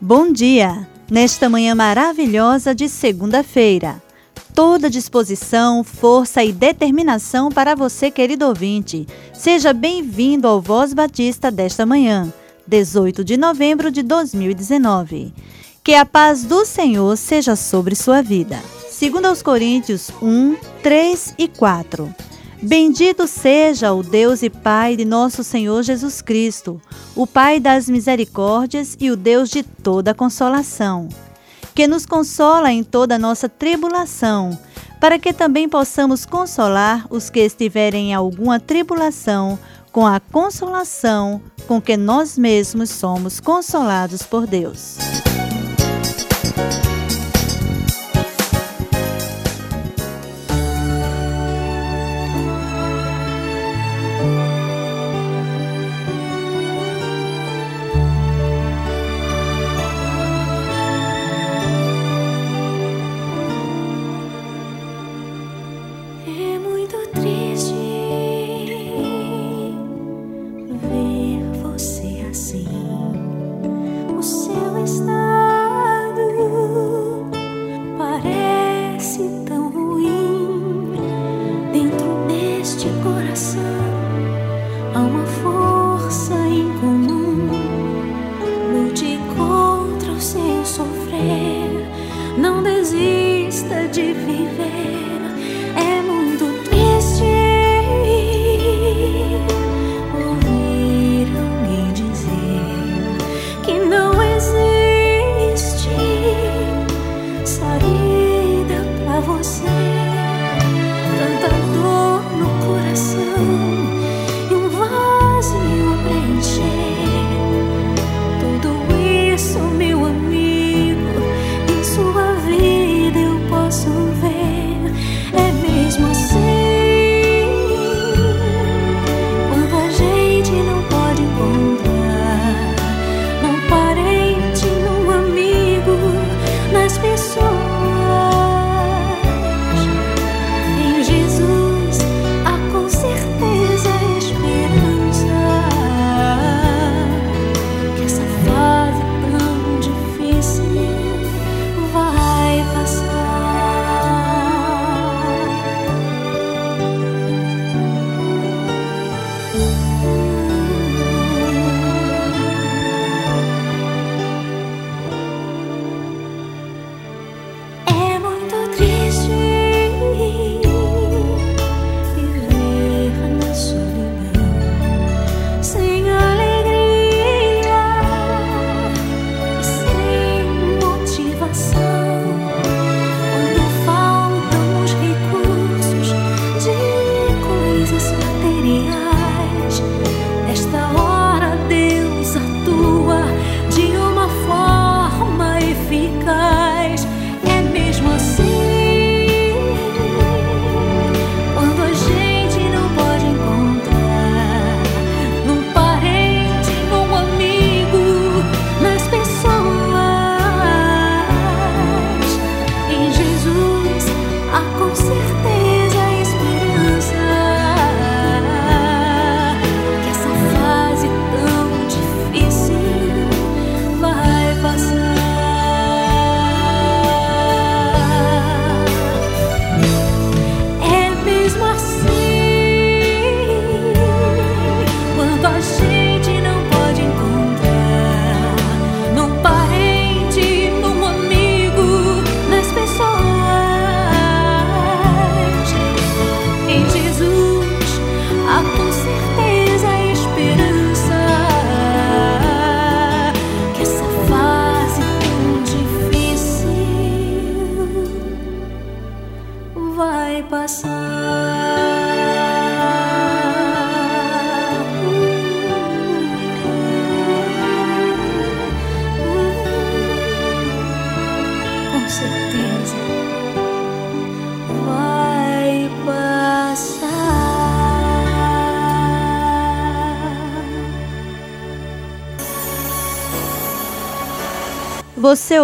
Bom dia! Nesta manhã maravilhosa de segunda-feira. Toda disposição, força e determinação para você, querido ouvinte. Seja bem-vindo ao Voz Batista desta manhã, 18 de novembro de 2019. Que a paz do Senhor seja sobre sua vida. Segundo aos Coríntios 1, 3 e 4. Bendito seja o Deus e Pai de nosso Senhor Jesus Cristo, o Pai das misericórdias e o Deus de toda consolação, que nos consola em toda nossa tribulação, para que também possamos consolar os que estiverem em alguma tribulação com a consolação com que nós mesmos somos consolados por Deus.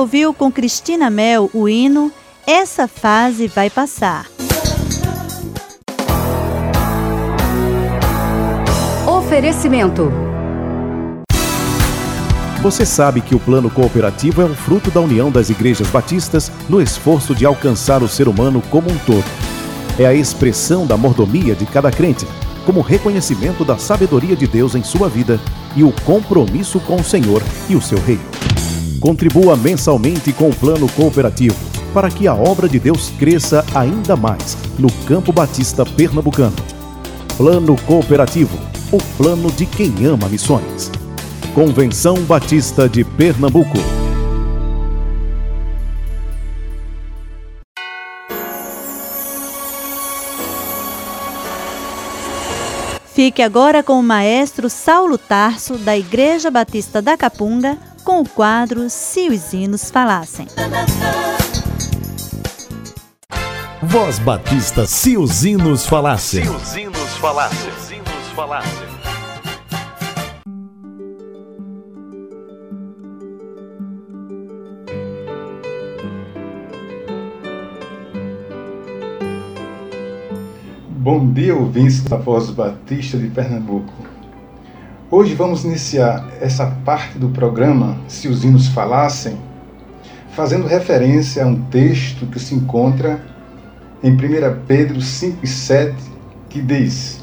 Ouviu com Cristina Mel o hino Essa Fase Vai Passar. Oferecimento. Você sabe que o plano cooperativo é um fruto da união das igrejas batistas no esforço de alcançar o ser humano como um todo. É a expressão da mordomia de cada crente, como reconhecimento da sabedoria de Deus em sua vida e o compromisso com o Senhor e o seu reino. Contribua mensalmente com o Plano Cooperativo para que a obra de Deus cresça ainda mais no Campo Batista Pernambucano. Plano Cooperativo, o plano de quem ama missões. Convenção Batista de Pernambuco. Fique agora com o maestro Saulo Tarso, da Igreja Batista da Capunga, com o quadro Se os Hinos Falassem. Voz Batista Se os Hinos Falassem. Se os hinos falassem. Se os hinos falassem. Bom dia, ouvintes da Voz Batista de Pernambuco. Hoje vamos iniciar essa parte do programa Se os Hinos Falassem, fazendo referência a um texto que se encontra em 1 Pedro 5 e 7, que diz: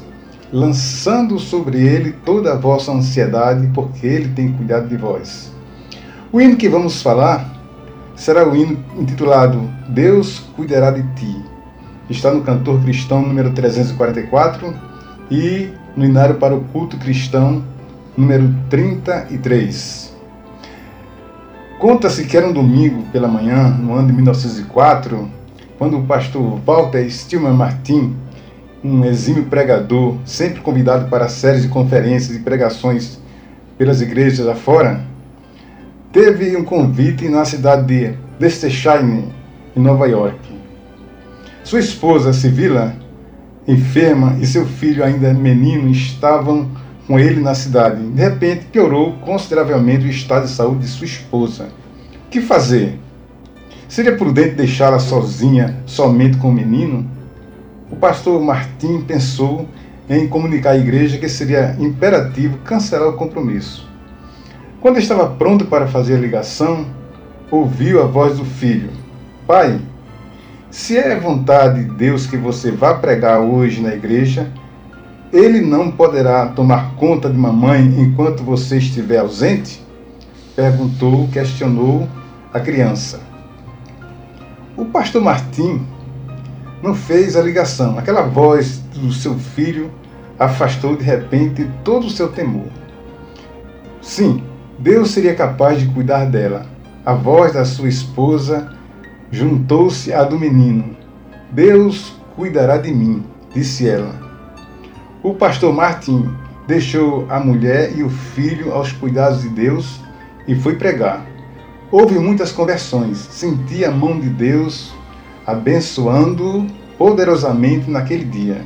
Lançando sobre ele toda a vossa ansiedade, porque ele tem cuidado de vós. O hino que vamos falar será o hino intitulado Deus cuidará de ti. Está no cantor cristão número 344 e no inário para o culto cristão número 33. Conta-se que era um domingo pela manhã, no ano de 1904, quando o pastor Walter Stillman Martin, um exímio pregador, sempre convidado para séries de conferências e pregações pelas igrejas afora, teve um convite na cidade de Liechtenstein, em Nova York. Sua esposa, Sibila, enferma, e seu filho, ainda menino, estavam com ele na cidade. De repente, piorou consideravelmente o estado de saúde de sua esposa. O que fazer? Seria prudente deixá-la sozinha, somente com o menino? O pastor Martim pensou em comunicar à igreja que seria imperativo cancelar o compromisso. Quando estava pronto para fazer a ligação, ouviu a voz do filho: Pai, se é vontade de Deus que você vá pregar hoje na igreja, ele não poderá tomar conta de mamãe enquanto você estiver ausente? Perguntou, questionou a criança. O pastor Martim não fez a ligação. Aquela voz do seu filho afastou de repente todo o seu temor. Sim, Deus seria capaz de cuidar dela. A voz da sua esposa juntou-se à do menino. Deus cuidará de mim, disse ela. O pastor Martim deixou a mulher e o filho aos cuidados de Deus e foi pregar. Houve muitas conversões, sentia a mão de Deus abençoando poderosamente naquele dia.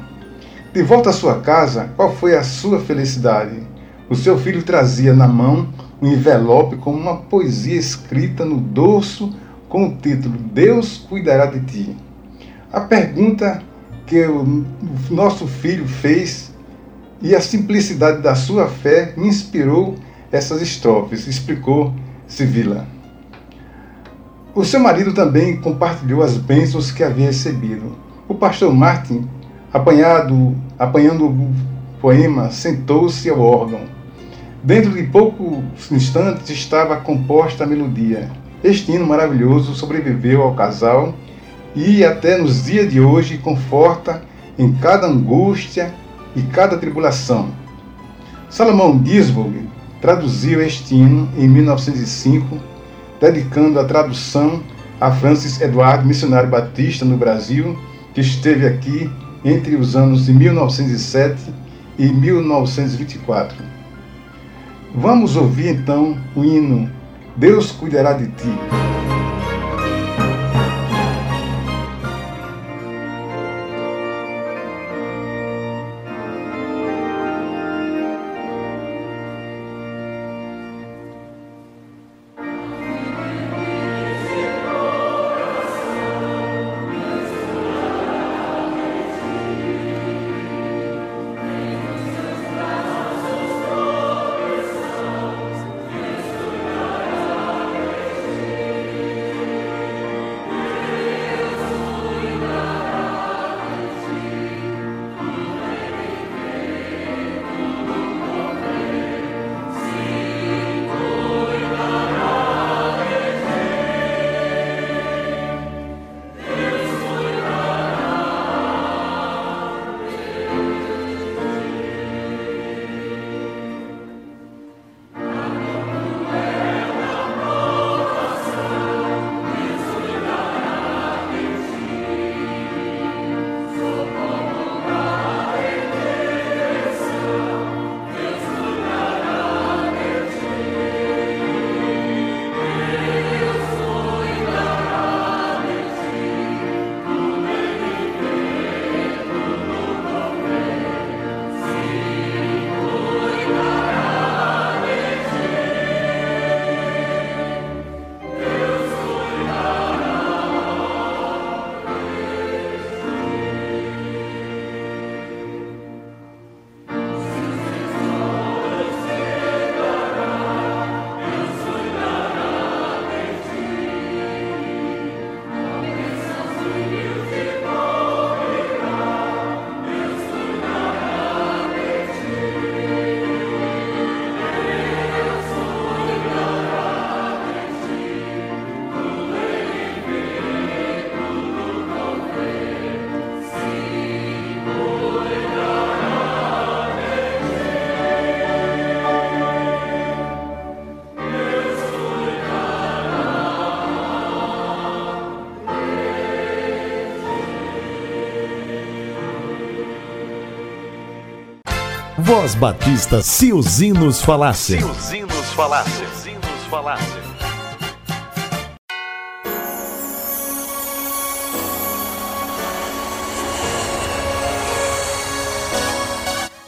De volta à sua casa, qual foi a sua felicidade? O seu filho trazia na mão um envelope com uma poesia escrita no dorso com o título Deus cuidará de ti. A pergunta que o nosso filho fez e a simplicidade da sua fé inspirou essas estrofes, explicou Sivila. O seu marido também compartilhou as bênçãos que havia recebido. O pastor Martin, apanhado, apanhando o poema, sentou-se ao órgão. Dentro de poucos instantes estava composta a melodia. Este hino maravilhoso sobreviveu ao casal e até nos dias de hoje conforta em cada angústia e cada tribulação. Salomão Gisborg traduziu este hino em 1905, dedicando a tradução a Francis Eduardo, missionário batista no Brasil, que esteve aqui entre os anos de 1907 e 1924. Vamos ouvir então o hino Deus cuidará de ti. Voz Batista, se os hinos falassem. Se os hinos falassem. Se os hinos falassem.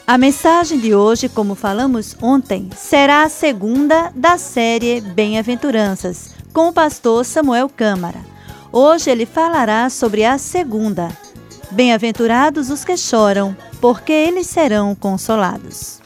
A mensagem de hoje, como falamos ontem, será a segunda da série Bem-aventuranças, com o pastor Samuel Câmara. Hoje ele falará sobre a segunda. Bem-aventurados os que choram, porque eles serão consolados.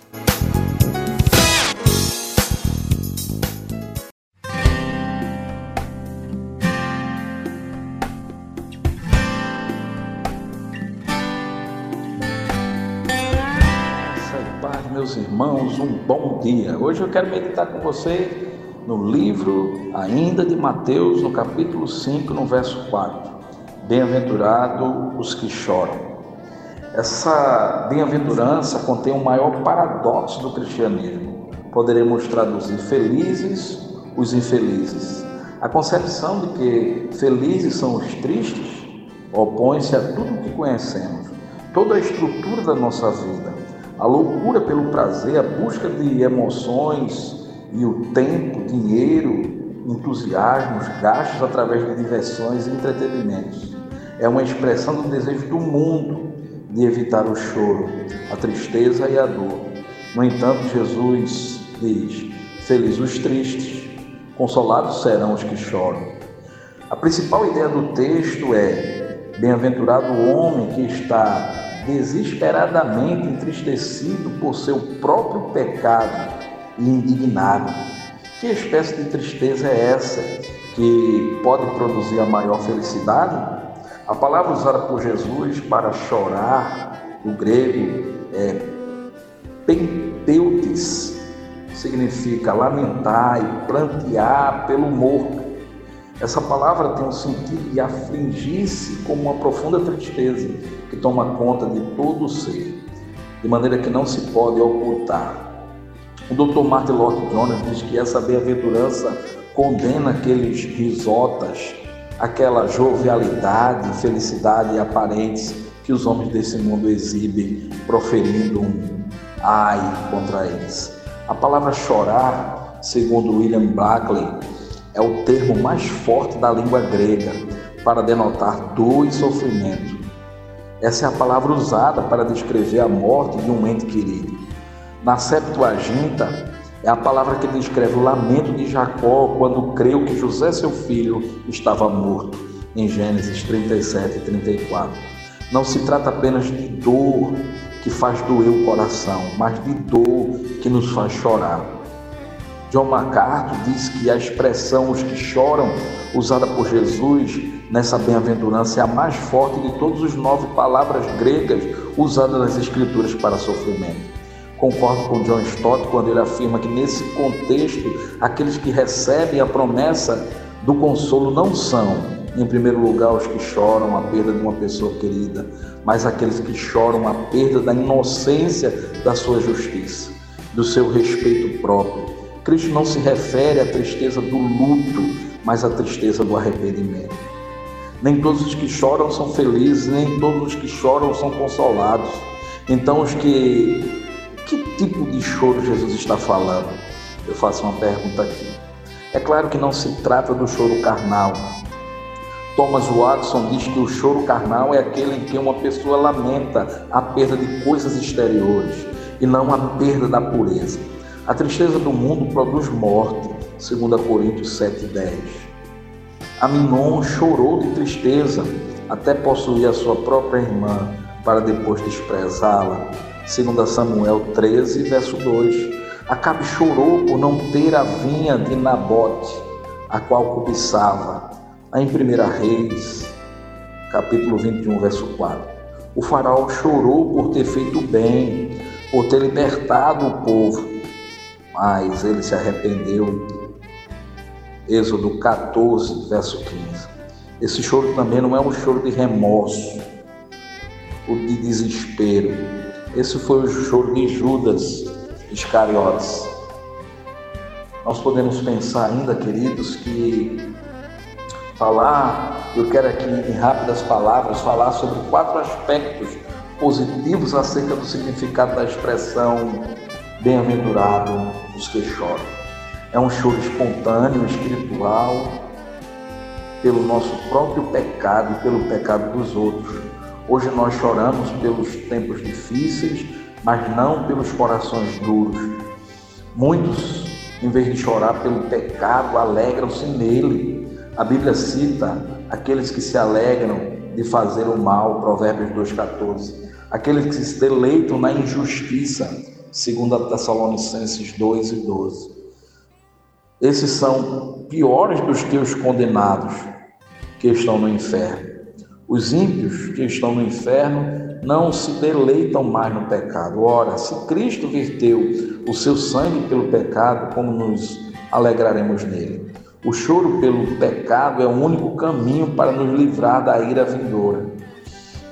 meus irmãos, um bom dia. Hoje eu quero meditar com você no livro ainda de Mateus, no capítulo 5, no verso 4. Bem-aventurado os que choram. Essa bem-aventurança contém o maior paradoxo do cristianismo. Poderemos traduzir felizes os infelizes. A concepção de que felizes são os tristes opõe-se a tudo que conhecemos, toda a estrutura da nossa vida, a loucura pelo prazer, a busca de emoções e o tempo, dinheiro, entusiasmos gastos através de diversões e entretenimentos. É uma expressão do desejo do mundo de evitar o choro, a tristeza e a dor. No entanto, Jesus diz: Felizes os tristes, consolados serão os que choram. A principal ideia do texto é: Bem-aventurado o homem que está desesperadamente entristecido por seu próprio pecado e indignado. Que espécie de tristeza é essa que pode produzir a maior felicidade? A palavra usada por Jesus para chorar, o grego é penteutes, significa lamentar e plantear pelo morto. Essa palavra tem o sentido de afligir-se com uma profunda tristeza que toma conta de todo o ser, de maneira que não se pode ocultar. O Dr. Martin Lord Jones diz que essa bem-aventurança condena aqueles risotas aquela jovialidade, felicidade aparentes que os homens desse mundo exibem, proferindo um ai contra eles. A palavra chorar, segundo William Blackley, é o termo mais forte da língua grega para denotar dor e sofrimento. Essa é a palavra usada para descrever a morte de um ente querido. Na Septuaginta, é a palavra que descreve o lamento de Jacó quando creu que José, seu filho, estava morto, em Gênesis 37 e 34. Não se trata apenas de dor que faz doer o coração, mas de dor que nos faz chorar. John MacArthur diz que a expressão os que choram, usada por Jesus nessa bem-aventurança, é a mais forte de todas as nove palavras gregas usadas nas Escrituras para sofrimento. Concordo com John Stott quando ele afirma que nesse contexto, aqueles que recebem a promessa do consolo não são, em primeiro lugar, os que choram a perda de uma pessoa querida, mas aqueles que choram a perda da inocência da sua justiça, do seu respeito próprio. Cristo não se refere à tristeza do luto, mas à tristeza do arrependimento. Nem todos os que choram são felizes, nem todos os que choram são consolados. Então, os que tipo de choro Jesus está falando? Eu faço uma pergunta aqui. É claro que não se trata do choro carnal. Thomas Watson diz que o choro carnal é aquele em que uma pessoa lamenta a perda de coisas exteriores e não a perda da pureza. A tristeza do mundo produz morte, segundo Coríntios 7:10. Aminon chorou de tristeza até possuir a sua própria irmã para depois desprezá-la. Segundo Samuel 13, verso 2. Acabe chorou por não ter a vinha de Nabote, a qual cobiçava. Em 1 Reis, capítulo 21, verso 4. O faraó chorou por ter feito bem, por ter libertado o povo, mas ele se arrependeu. Êxodo 14, verso 15. Esse choro também não é um choro de remorso, ou de desespero, esse foi o choro de Judas Iscariotes. Nós podemos pensar ainda, queridos, que falar, eu quero aqui em rápidas palavras falar sobre quatro aspectos positivos acerca do significado da expressão bem-aventurado os que choram. É um choro espontâneo, espiritual, pelo nosso próprio pecado e pelo pecado dos outros Hoje nós choramos pelos tempos difíceis, mas não pelos corações duros. Muitos, em vez de chorar pelo pecado, alegram-se nele. A Bíblia cita aqueles que se alegram de fazer o mal, Provérbios 2,14. Aqueles que se deleitam na injustiça, segundo Tessalonicenses 2 e 12. Esses são piores dos os condenados que estão no inferno. Os ímpios que estão no inferno não se deleitam mais no pecado. Ora, se Cristo verteu o seu sangue pelo pecado, como nos alegraremos nele? O choro pelo pecado é o único caminho para nos livrar da ira vindoura.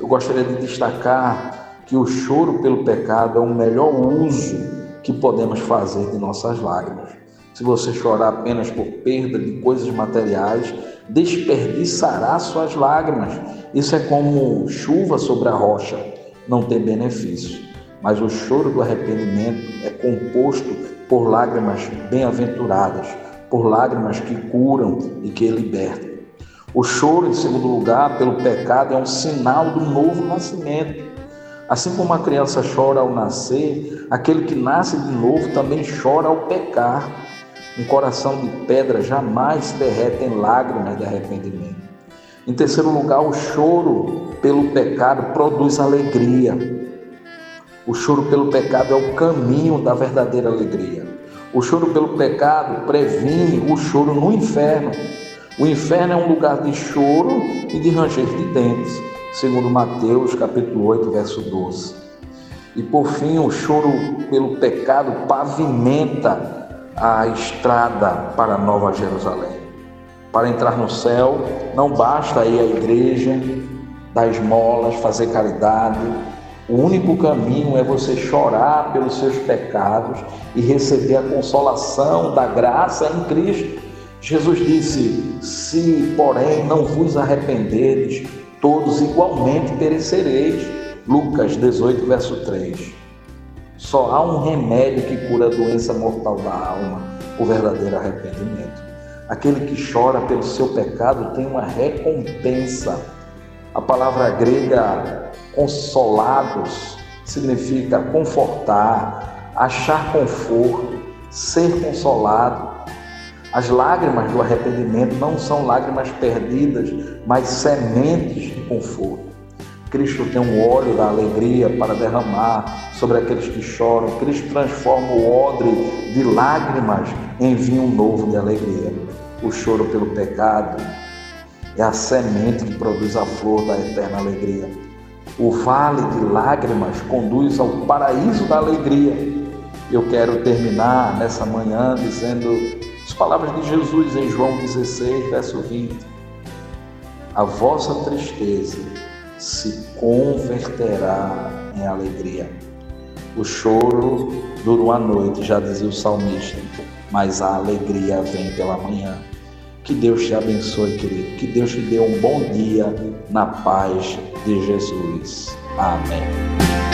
Eu gostaria de destacar que o choro pelo pecado é o melhor uso que podemos fazer de nossas lágrimas. Se você chorar apenas por perda de coisas materiais, desperdiçará suas lágrimas. Isso é como chuva sobre a rocha, não tem benefício. Mas o choro do arrependimento é composto por lágrimas bem-aventuradas, por lágrimas que curam e que libertam. O choro, em segundo lugar, pelo pecado é um sinal do novo nascimento. Assim como a criança chora ao nascer, aquele que nasce de novo também chora ao pecar. Um coração de pedra jamais derrete em lágrimas de arrependimento. Em terceiro lugar, o choro pelo pecado produz alegria. O choro pelo pecado é o caminho da verdadeira alegria. O choro pelo pecado previne o choro no inferno. O inferno é um lugar de choro e de ranger de dentes, segundo Mateus capítulo 8, verso 12. E por fim, o choro pelo pecado pavimenta a estrada para Nova Jerusalém. Para entrar no céu, não basta ir à igreja, dar esmolas, fazer caridade. O único caminho é você chorar pelos seus pecados e receber a consolação da graça em Cristo. Jesus disse: Se, porém, não vos arrependeres, todos igualmente perecereis. Lucas 18, verso 3. Só há um remédio que cura a doença mortal da alma, o verdadeiro arrependimento. Aquele que chora pelo seu pecado tem uma recompensa. A palavra grega consolados significa confortar, achar conforto, ser consolado. As lágrimas do arrependimento não são lágrimas perdidas, mas sementes de conforto. Cristo tem um óleo da alegria para derramar sobre aqueles que choram. Cristo transforma o odre de lágrimas em vinho novo de alegria. O choro pelo pecado é a semente que produz a flor da eterna alegria. O vale de lágrimas conduz ao paraíso da alegria. Eu quero terminar nessa manhã dizendo as palavras de Jesus em João 16, verso 20. A vossa tristeza se converterá em alegria. O choro dura uma noite, já dizia o salmista, mas a alegria vem pela manhã. Que Deus te abençoe, querido. Que Deus te dê um bom dia na paz de Jesus. Amém.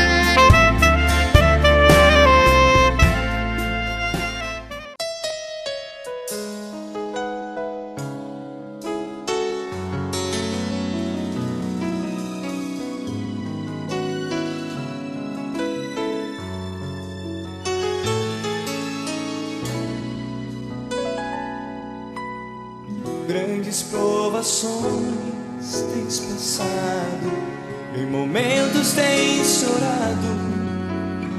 Grandes provações tens passado, em momentos tens chorado,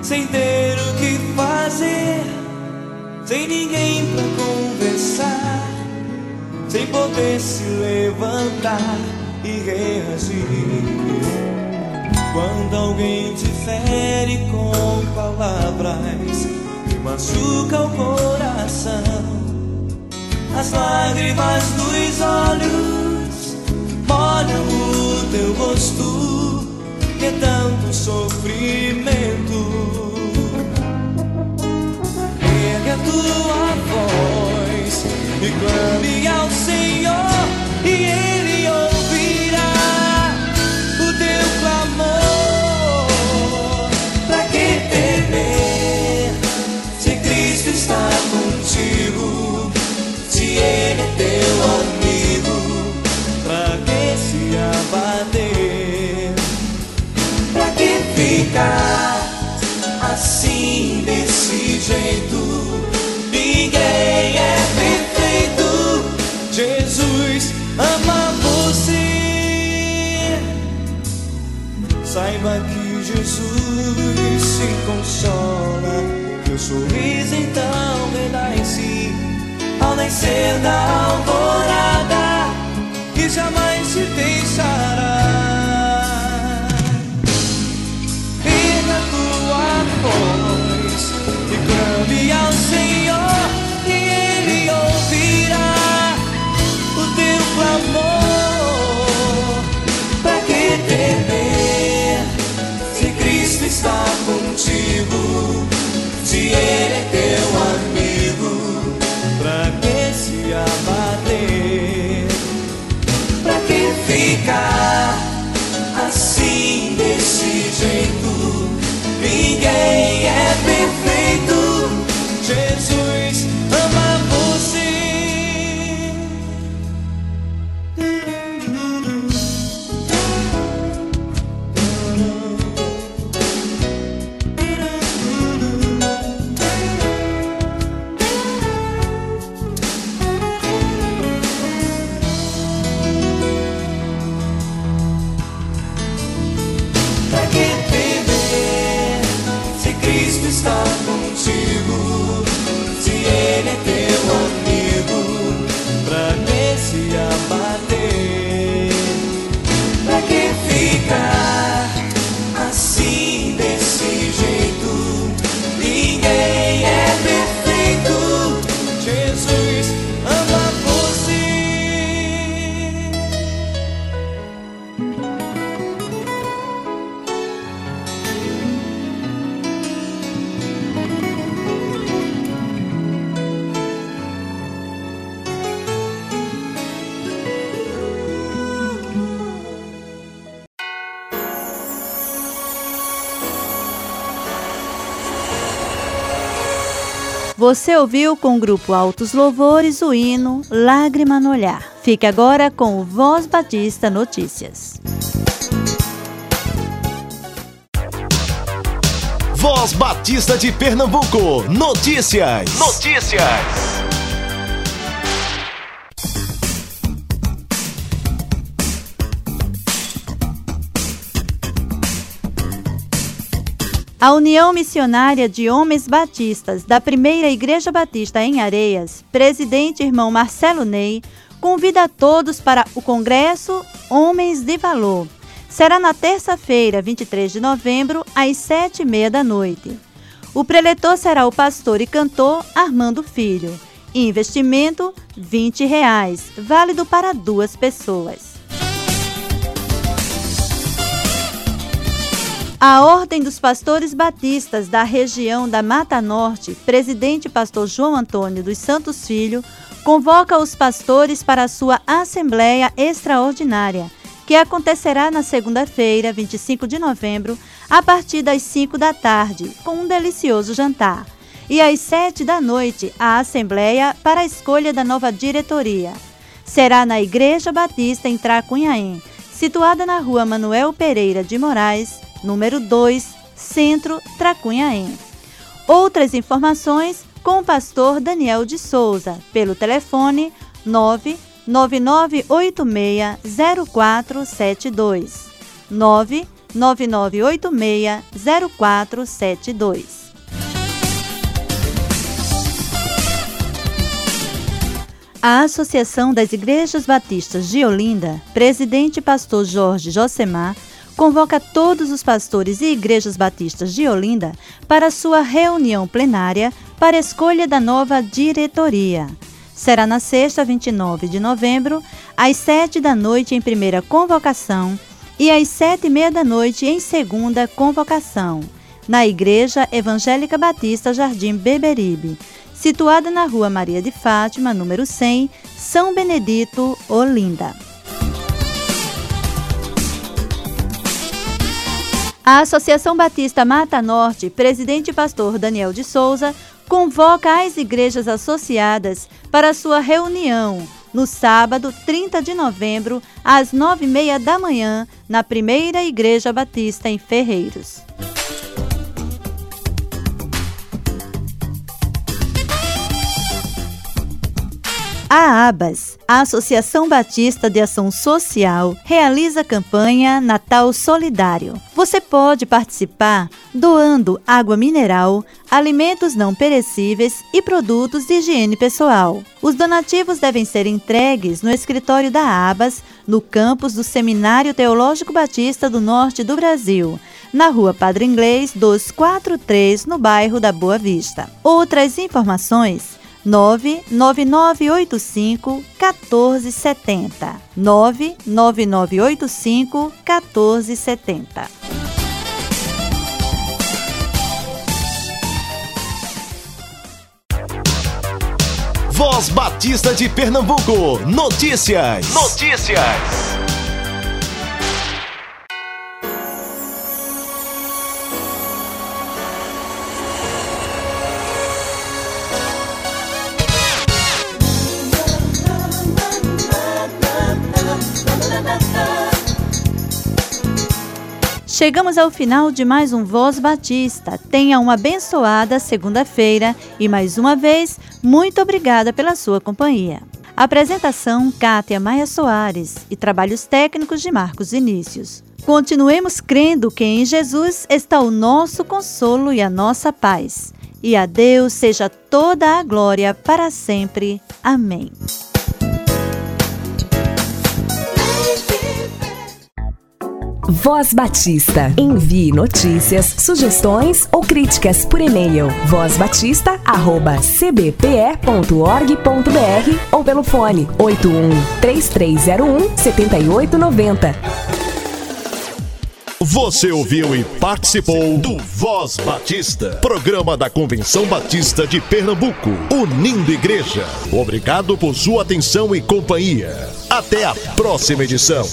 sem ter o que fazer, sem ninguém pra conversar, sem poder se levantar e reagir. Quando alguém te fere com palavras que machuca o coração as lágrimas dos olhos molham o teu rosto é tanto sofrimento. Ergue a tua voz e clame ao Senhor e Ele Meu sorriso então renasce ao nascer da alvorada que jamais Você ouviu com o grupo Altos Louvores o hino Lágrima no Olhar. Fique agora com o Voz Batista Notícias. Voz Batista de Pernambuco. Notícias. Notícias. A União Missionária de Homens Batistas da Primeira Igreja Batista em Areias, presidente irmão Marcelo Ney, convida a todos para o Congresso Homens de Valor. Será na terça-feira, 23 de novembro, às sete e meia da noite. O preletor será o pastor e cantor Armando Filho. Investimento 20 reais, válido para duas pessoas. A Ordem dos Pastores Batistas da região da Mata Norte, presidente pastor João Antônio dos Santos Filho, convoca os pastores para a sua Assembleia Extraordinária, que acontecerá na segunda-feira, 25 de novembro, a partir das 5 da tarde, com um delicioso jantar. E às 7 da noite, a Assembleia para a escolha da nova diretoria. Será na Igreja Batista em Tracunhaém, situada na rua Manuel Pereira de Moraes, número 2, Centro Tracunhaém. Outras informações com o pastor Daniel de Souza, pelo telefone 999860472. 999860472. A Associação das Igrejas Batistas de Olinda, presidente pastor Jorge Josemar, convoca todos os pastores e igrejas batistas de Olinda para sua reunião plenária para escolha da nova diretoria. Será na sexta, 29 de novembro, às sete da noite em primeira convocação e às sete e meia da noite em segunda convocação, na Igreja Evangélica Batista Jardim Beberibe, situada na Rua Maria de Fátima, número 100, São Benedito, Olinda. A Associação Batista Mata Norte, presidente pastor Daniel de Souza, convoca as igrejas associadas para sua reunião no sábado, 30 de novembro, às nove e meia da manhã, na Primeira Igreja Batista em Ferreiros. A ABAS, a Associação Batista de Ação Social, realiza a campanha Natal Solidário. Você pode participar doando água mineral, alimentos não perecíveis e produtos de higiene pessoal. Os donativos devem ser entregues no escritório da ABAS, no campus do Seminário Teológico Batista do Norte do Brasil, na rua Padre Inglês 243, no bairro da Boa Vista. Outras informações 99985 1470. 99985 1470. Voz Batista de Pernambuco. Notícias. Notícias. Chegamos ao final de mais um Voz Batista. Tenha uma abençoada segunda-feira e mais uma vez, muito obrigada pela sua companhia. Apresentação Kátia Maia Soares e trabalhos técnicos de Marcos Inícios. Continuemos crendo que em Jesus está o nosso consolo e a nossa paz. E a Deus seja toda a glória para sempre. Amém. Voz Batista. Envie notícias, sugestões ou críticas por e-mail. vozbatista@cbpe.org.br ou pelo fone 81 3301 7890. Você ouviu e participou do Voz Batista, programa da Convenção Batista de Pernambuco, unindo igreja. Obrigado por sua atenção e companhia. Até a próxima edição.